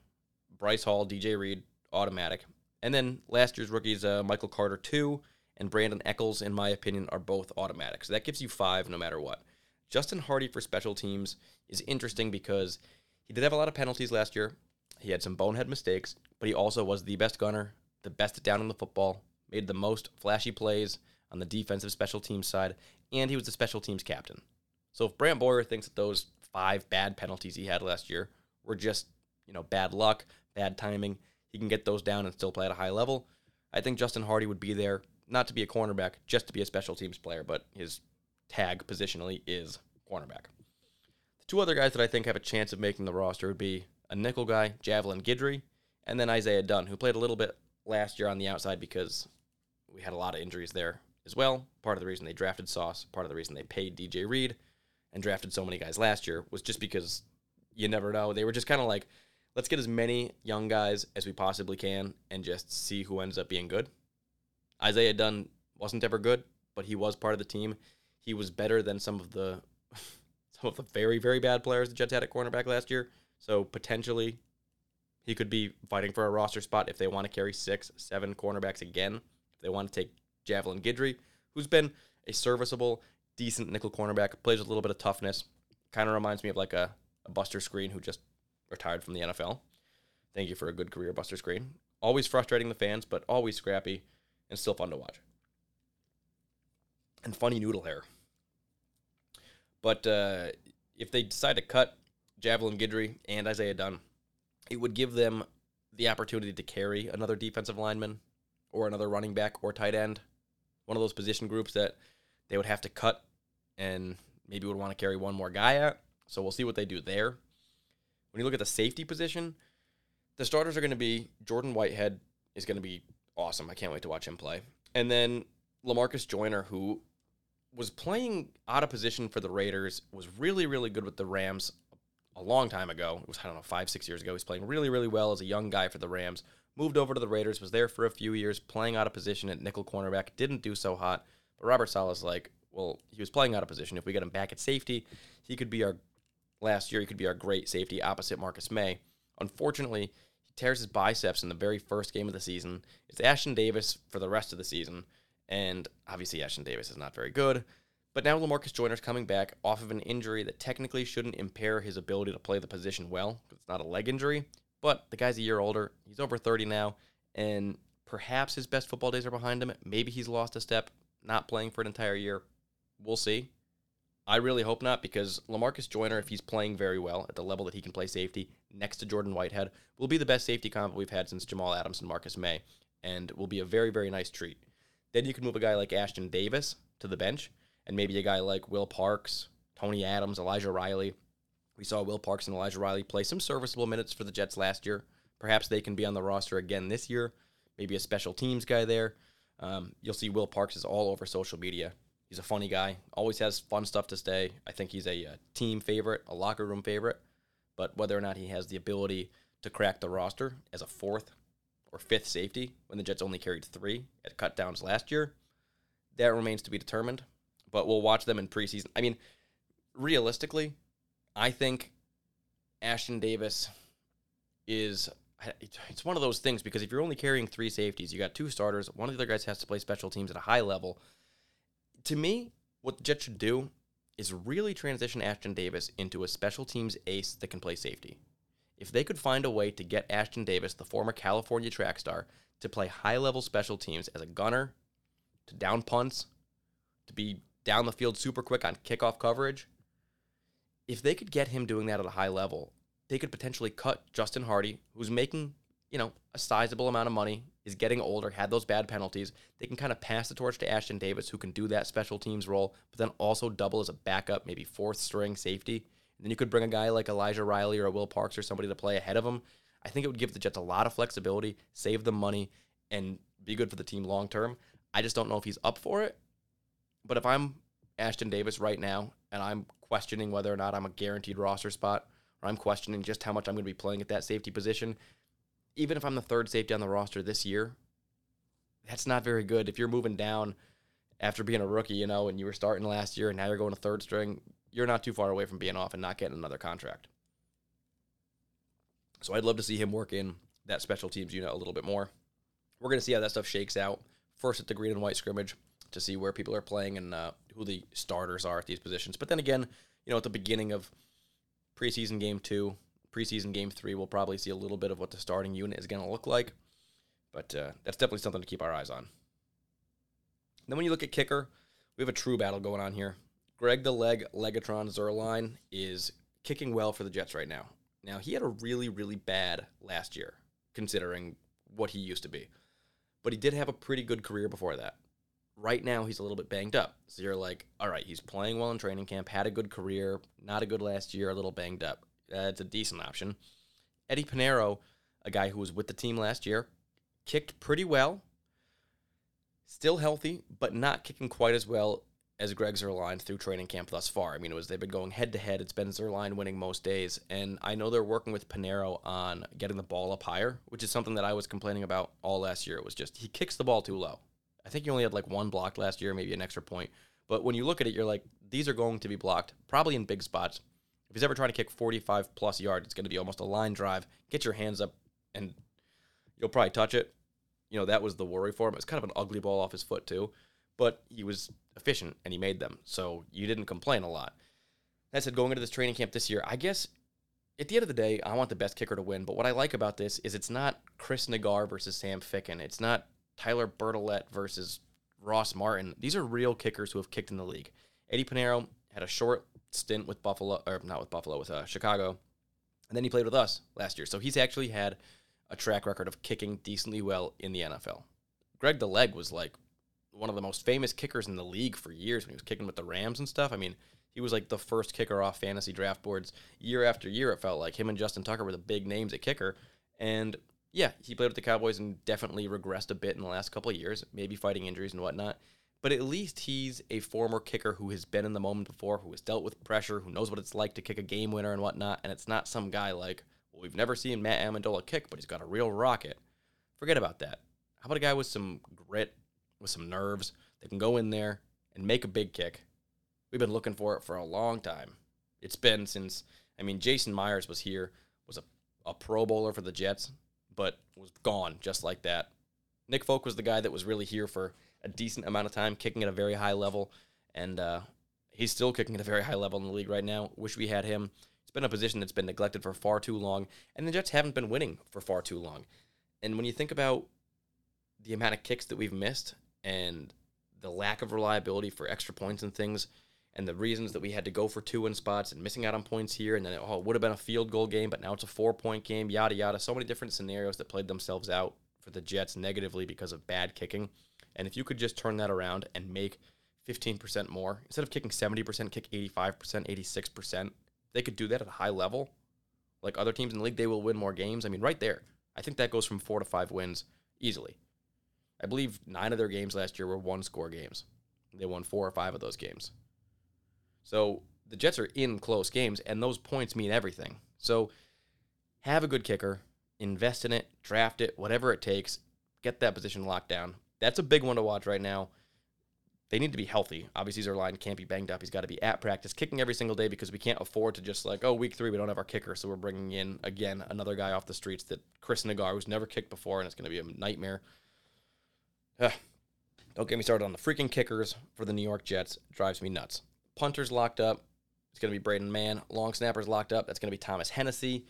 Bryce Hall, DJ Reed, automatic. And then last year's rookies, uh, Michael Carter, two, and Brandon Echols, in my opinion, are both automatic. So that gives you five no matter what. Justin Hardy for special teams is interesting because he did have a lot of penalties last year. He had some bonehead mistakes, but he also was the best gunner, the best down on the football, made the most flashy plays on the defensive special teams side, and he was the special teams captain. So if Brant Boyer thinks that those five bad penalties he had last year were just, you know, bad luck, bad timing, he can get those down and still play at a high level. I think Justin Hardy would be there, not to be a cornerback, just to be a special teams player, but his tag positionally is cornerback. The two other guys that I think have a chance of making the roster would be a nickel guy, Javelin Guidry, and then Isaiah Dunn, who played a little bit last year on the outside because we had a lot of injuries there as well. Part of the reason they drafted Sauce, part of the reason they paid DJ Reed and drafted so many guys last year was just because you never know. They were just kind of like, let's get as many young guys as we possibly can and just see who ends up being good. Isaiah Dunn wasn't ever good, but he was part of the team. He was better than some of the some of the very very bad players the Jets had at cornerback last year. So potentially he could be fighting for a roster spot if they want to carry six, seven cornerbacks again. If they want to take Javelin Guidry, who's been a serviceable, decent nickel cornerback, plays with a little bit of toughness. Kind of reminds me of like a, a Buster Skrine who just retired from the NFL. Thank you for a good career, Buster Skrine. Always frustrating the fans, but always scrappy and still fun to watch. And funny noodle hair. But uh, if they decide to cut Javelin Guidry and Isaiah Dunn, it would give them the opportunity to carry another defensive lineman or another running back or tight end one of those position groups that they would have to cut and maybe would want to carry one more guy at. So we'll see what they do there. When you look at the safety position, the starters are going to be Jordan Whitehead is going to be awesome. I can't wait to watch him play. And then Lamarcus Joyner, who was playing out of position for the Raiders, was really, really good with the Rams a long time ago. It was, I don't know, five, six years ago. He's playing really, really well as a young guy for the Rams. Moved over to the Raiders, was there for a few years, playing out of position at nickel cornerback. Didn't do so hot. But Robert Saleh's like, well, he was playing out of position. If we get him back at safety, he could be our last year. He could be our great safety opposite Marcus Maye. Unfortunately, he tears his biceps in the very first game of the season. It's Ashtyn Davis for the rest of the season, and obviously Ashtyn Davis is not very good. But now Lamarcus Joyner's coming back off of an injury that technically shouldn't impair his ability to play the position well. It's not a leg injury, but the guy's a year older. He's over 30 now, and perhaps his best football days are behind him. Maybe he's lost a step, not playing for an entire year. We'll see. I really hope not because Lamarcus Joyner, if he's playing very well at the level that he can play safety next to Jordan Whitehead, will be the best safety combo we've had since Jamal Adams and Marcus Maye, and will be a very, very nice treat. Then you can move a guy like Ashtyn Davis to the bench and maybe a guy like Will Parks, Tony Adams, Elijah Riley. We saw Will Parks and Elijah Riley play some serviceable minutes for the Jets last year. Perhaps they can be on the roster again this year. Maybe a special teams guy there. Um, you'll see Will Parks is all over social media. He's a funny guy, always has fun stuff to say. I think he's a, a uh, team favorite, a locker room favorite. But whether or not he has the ability to crack the roster as a fourth or fifth safety when the Jets only carried three at cut downs last year, that remains to be determined but we'll watch them in preseason. I mean, realistically, I think Ashtyn Davis is it's one of those things because if you're only carrying three safeties, you got two starters, one of the other guys has to play special teams at a high level. To me, what the Jets should do is really transition Ashtyn Davis into a special teams ace that can play safety. If they could find a way to get Ashtyn Davis, the former California track star, to play high level special teams as a gunner, to down punts, to be down the field super quick on kickoff coverage. If they could get him doing that at a high level, they could potentially cut Justin Hardy, who's making, you know, a sizable amount of money, is getting older, had those bad penalties. They can kind of pass the torch to Ashtyn Davis, who can do that special teams role, but then also double as a backup, maybe fourth string safety. And then you could bring a guy like Elijah Riley or Will Parks or somebody to play ahead of him. I think it would give the Jets a lot of flexibility, save them money, and be good for the team long term. I just don't know if he's up for it. But if I'm Ashtyn Davis right now and I'm questioning whether or not I'm a guaranteed roster spot, or I'm questioning just how much I'm going to be playing at that safety position, even if I'm the third safety on the roster this year, that's not very good. If you're moving down after being a rookie, you know, and you were starting last year and now you're going to third string, you're not too far away from being off and not getting another contract. So I'd love to see him work in that special teams unit a little bit more. We're going to see how that stuff shakes out. First at the green and white scrimmage, to see where people are playing and uh, who the starters are at these positions. But then again, you know, at the beginning of preseason game two, preseason game three, we'll probably see a little bit of what the starting unit is going to look like. But uh, that's definitely something to keep our eyes on. Then when you look at kicker, we have a true battle going on here. Greg the Leg Legatron Zuerlein is kicking well for the Jets right now. Now, he had a really, really bad last year, considering what he used to be. But he did have a pretty good career before that right now he's a little bit banged up. So you're like, all right, he's playing well in training camp, had a good career, not a good last year, a little banged up. That's a decent option. Eddie Piñeiro, a guy who was with the team last year, kicked pretty well, still healthy, but not kicking quite as well as Greg Zuerlein through training camp thus far. I mean, it was they've been going head to head. It's been Zuerlein winning most days, and I know they're working with Piñeiro on getting the ball up higher, which is something that I was complaining about all last year. It was just he kicks the ball too low. I think you only had like one block last year, maybe an extra point. But when you look at it, you're like, these are going to be blocked, probably in big spots. If he's ever trying to kick 45 plus yards, it's going to be almost a line drive. Get your hands up, and you'll probably touch it. You know, that was the worry for him. It's kind of an ugly ball off his foot, too. But he was efficient, and he made them. So you didn't complain a lot. That said, going into this training camp this year, I guess at the end of the day, I want the best kicker to win. But what I like about this is it's not Chris Naggar versus Sam Ficken. It's not Tyler Bertolet versus Ross Martin. These are real kickers who have kicked in the league. Eddie Piñeiro had a short stint with Buffalo, or not with Buffalo, with uh, Chicago, and then he played with us last year. So he's actually had a track record of kicking decently well in the NFL. Greg the Leg was like one of the most famous kickers in the league for years when he was kicking with the Rams and stuff. I mean, he was like the first kicker off fantasy draft boards year after year. It felt like him and Justin Tucker were the big names at kicker. And yeah, he played with the Cowboys and definitely regressed a bit in the last couple of years, maybe fighting injuries and whatnot. But at least he's a former kicker who has been in the moment before, who has dealt with pressure, who knows what it's like to kick a game winner and whatnot. And it's not some guy like, well, we've never seen Matt Ammendola kick, but he's got a real rocket. Forget about that. How about a guy with some grit, with some nerves, that can go in there and make a big kick? We've been looking for it for a long time. It's been since, I mean, Jason Myers was here, was a, a Pro Bowler for the Jets, but was gone just like that. Nick Folk was the guy that was really here for a decent amount of time, kicking at a very high level, and uh, he's still kicking at a very high level in the league right now. Wish we had him. It's been a position that's been neglected for far too long, and the Jets haven't been winning for far too long. And when you think about the amount of kicks that we've missed and the lack of reliability for extra points and things, and the reasons that we had to go for two in spots and missing out on points here, and then oh, it would have been a field goal game, but now it's a four point game, yada yada. So many different scenarios that played themselves out for the Jets negatively because of bad kicking. And if you could just turn that around and make 15% more, instead of kicking 70%, kick 85%, 86%, they could do that at a high level. Like other teams in the league, they will win more games. I mean, right there. I think that goes from four to five wins easily. I believe nine of their games last year were one score games. They won four or five of those games. So the Jets are in close games, and those points mean everything. So have a good kicker, invest in it, draft it, whatever it takes, get that position locked down that's a big one to watch right now. They need to be healthy. Obviously, their line can't be banged up. He's got to be at practice, kicking every single day because we can't afford to just like, oh, week three, we don't have our kicker. So we're bringing in, again, another guy off the streets that Chris Naggar, who's never kicked before, and it's going to be a nightmare. Ugh. Don't get me started on the freaking kickers for the New York Jets. It drives me nuts. Punters locked up. It's going to be Braden Mann. Long snappers locked up. That's going to be Thomas Hennessy.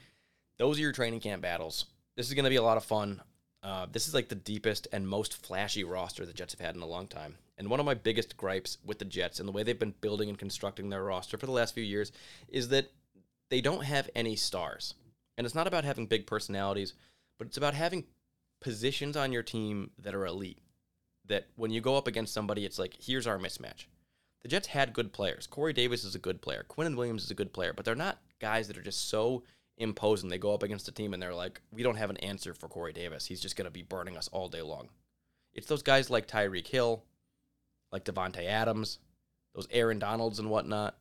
Those are your training camp battles. This is going to be a lot of fun. Uh, this is like the deepest and most flashy roster the Jets have had in a long time. And one of my biggest gripes with the Jets and the way they've been building and constructing their roster for the last few years is that they don't have any stars. And it's not about having big personalities, but it's about having positions on your team that are elite. That when you go up against somebody, it's like, here's our mismatch. The Jets had good players. Corey Davis is a good player. Quinnen Williams is a good player, but they're not guys that are just so imposing. They go up against a team and they're like, we don't have an answer for Corey Davis. He's just going to be burning us all day long. It's those guys like Tyreek Hill, like Davante Adams, those Aaron Donalds and whatnot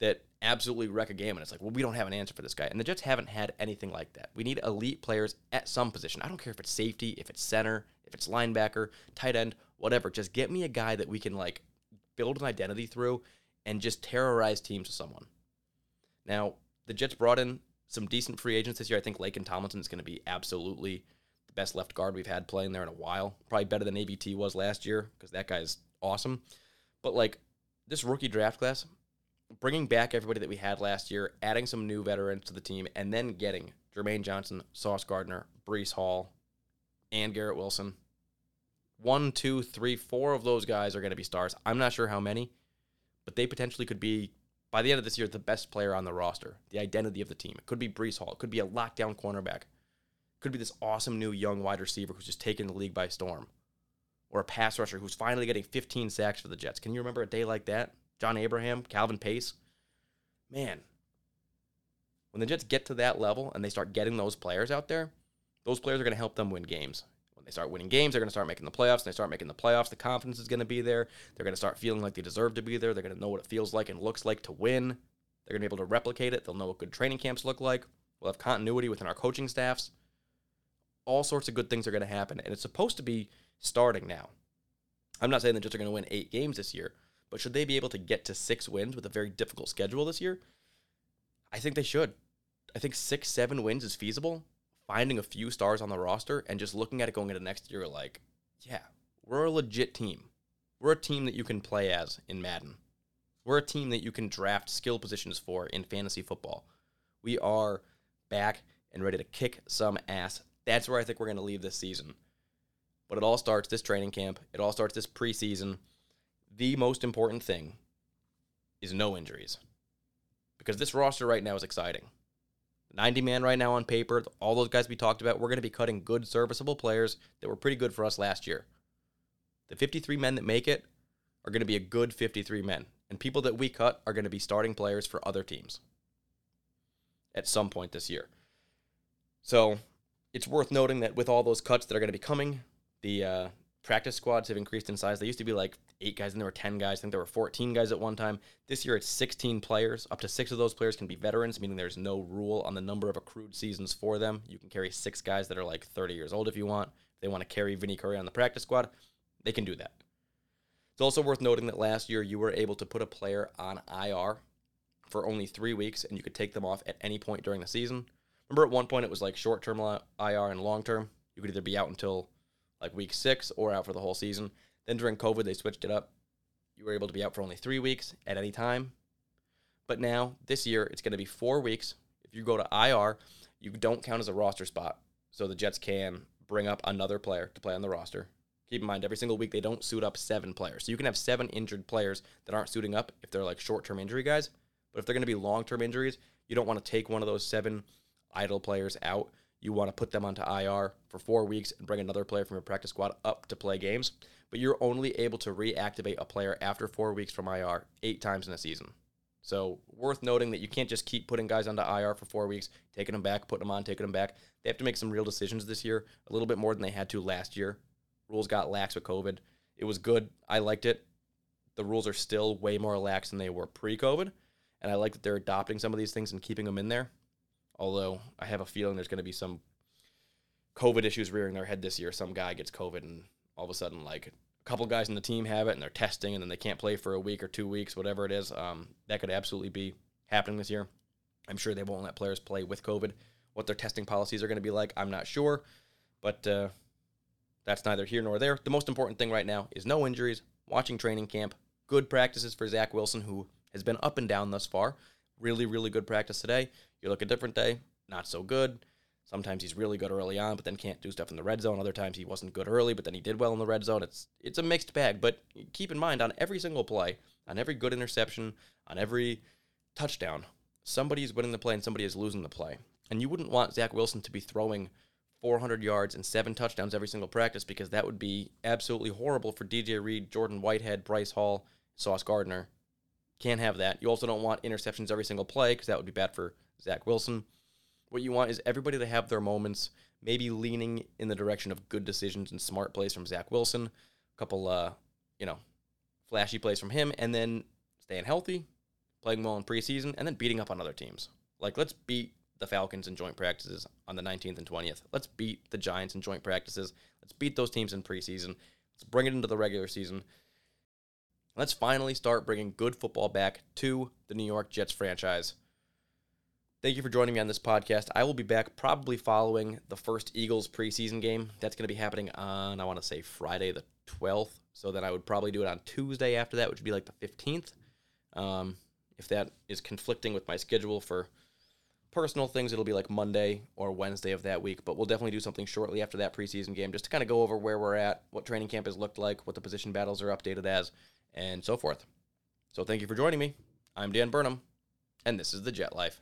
that absolutely wreck a game. And it's like, well, we don't have an answer for this guy. And the Jets haven't had anything like that. We need elite players at some position. I don't care if it's safety, if it's center, if it's linebacker, tight end, whatever. Just get me a guy that we can like build an identity through and just terrorize teams with someone. Now, the Jets brought in some decent free agents this year. I think Laken Tomlinson is going to be absolutely the best left guard we've had playing there in a while. Probably better than ABT was last year because that guy's awesome. But like this rookie draft class, bringing back everybody that we had last year, adding some new veterans to the team, and then getting Jermaine Johnson, Sauce Gardner, Breece Hall, and Garrett Wilson. One, two, three, four of those guys are going to be stars. I'm not sure how many, but they potentially could be by the end of this year, the best player on the roster, the identity of the team. It could be Breece Hall. It could be a lockdown cornerback. It could be this awesome new young wide receiver who's just taken the league by storm. Or a pass rusher who's finally getting 15 sacks for the Jets. Can you remember a day like that? John Abraham, Calvin Pace. Man, when the Jets get to that level and they start getting those players out there, those players are going to help them win games. When they start winning games. They're going to start making the playoffs. And they start making the playoffs. The confidence is going to be there. They're going to start feeling like they deserve to be there. They're going to know what it feels like and looks like to win. They're going to be able to replicate it. They'll know what good training camps look like. We'll have continuity within our coaching staffs. All sorts of good things are going to happen. And it's supposed to be starting now. I'm not saying the Jets are going to win eight games this year, but should they be able to get to six wins with a very difficult schedule this year? I think they should. I think six, seven wins is feasible finding a few stars on the roster and just looking at it going into next year like, yeah, we're a legit team. We're a team that you can play as in Madden. We're a team that you can draft skill positions for in fantasy football. We are back and ready to kick some ass. That's where I think we're going to leave this season. But it all starts this training camp. It all starts this preseason. The most important thing is no injuries. Because this roster right now is exciting. 90 man right now on paper. All those guys we talked about, we're going to be cutting good, serviceable players that were pretty good for us last year. The 53 men that make it are going to be a good 53 men. And people that we cut are going to be starting players for other teams at some point this year. So it's worth noting that with all those cuts that are going to be coming, the uh, practice squads have increased in size. They used to be like eight guys, and there were 10 guys. I think there were 14 guys at one time. This year, it's 16 players. Up to six of those players can be veterans, meaning there's no rule on the number of accrued seasons for them. You can carry six guys that are like 30 years old if you want. If they want to carry Vinny Curry on the practice squad, they can do that. It's also worth noting that last year you were able to put a player on IR for only three weeks, and you could take them off at any point during the season. Remember, at one point it was like short term IR and long term. You could either be out until like week six or out for the whole season. Then during COVID, they switched it up. You were able to be out for only three weeks at any time. But now, this year, it's going to be four weeks. If you go to IR, you don't count as a roster spot. So the Jets can bring up another player to play on the roster. Keep in mind, every single week they don't suit up seven players. So you can have seven injured players that aren't suiting up if they're like short term injury guys. But if they're going to be long term injuries, you don't want to take one of those seven idle players out. You want to put them onto IR for four weeks and bring another player from your practice squad up to play games. But you're only able to reactivate a player after four weeks from IR eight times in a season. So worth noting that you can't just keep putting guys onto IR for four weeks, taking them back, putting them on, taking them back. They have to make some real decisions this year, a little bit more than they had to last year. Rules got lax with COVID. It was good. I liked it. The rules are still way more lax than they were pre-COVID, and I like that they're adopting some of these things and keeping them in there. Although I have a feeling there's going to be some COVID issues rearing their head this year. Some guy gets COVID, and all of a sudden, like a couple guys in the team have it, and they're testing, and then they can't play for a week or two weeks, whatever it is. Um, that could absolutely be happening this year. I'm sure they won't let players play with COVID. What their testing policies are going to be like, I'm not sure, but uh, that's neither here nor there. The most important thing right now is no injuries, watching training camp, good practices for Zach Wilson, who has been up and down thus far. Really, really good practice today. You look a different day, not so good. Sometimes he's really good early on, but then can't do stuff in the red zone. Other times he wasn't good early, but then he did well in the red zone. It's it's a mixed bag. But keep in mind, on every single play, on every good interception, on every touchdown, somebody is winning the play and somebody is losing the play. And you wouldn't want Zach Wilson to be throwing 400 yards and seven touchdowns every single practice because that would be absolutely horrible for DJ Reed, Jordan Whitehead, Bryce Hall, Sauce Gardner. Can't have that. You also don't want interceptions every single play because that would be bad for Zach Wilson. What you want is everybody to have their moments, maybe leaning in the direction of good decisions and smart plays from Zach Wilson, a couple, uh, you know, flashy plays from him, and then staying healthy, playing well in preseason, and then beating up on other teams. Like, let's beat the Falcons in joint practices on the 19th and 20th. Let's beat the Giants in joint practices. Let's beat those teams in preseason. Let's bring it into the regular season. Let's finally start bringing good football back to the New York Jets franchise. Thank you for joining me on this podcast. I will be back probably following the first Eagles preseason game. That's going to be happening on, I want to say, Friday the 12th. So then I would probably do it on Tuesday after that, which would be like the 15th. Um, if that is conflicting with my schedule for personal things, it'll be like Monday or Wednesday of that week. But we'll definitely do something shortly after that preseason game just to kind of go over where we're at, what training camp has looked like, what the position battles are updated as, and so forth. So thank you for joining me. I'm Dan Burnham, and this is The Jet Life.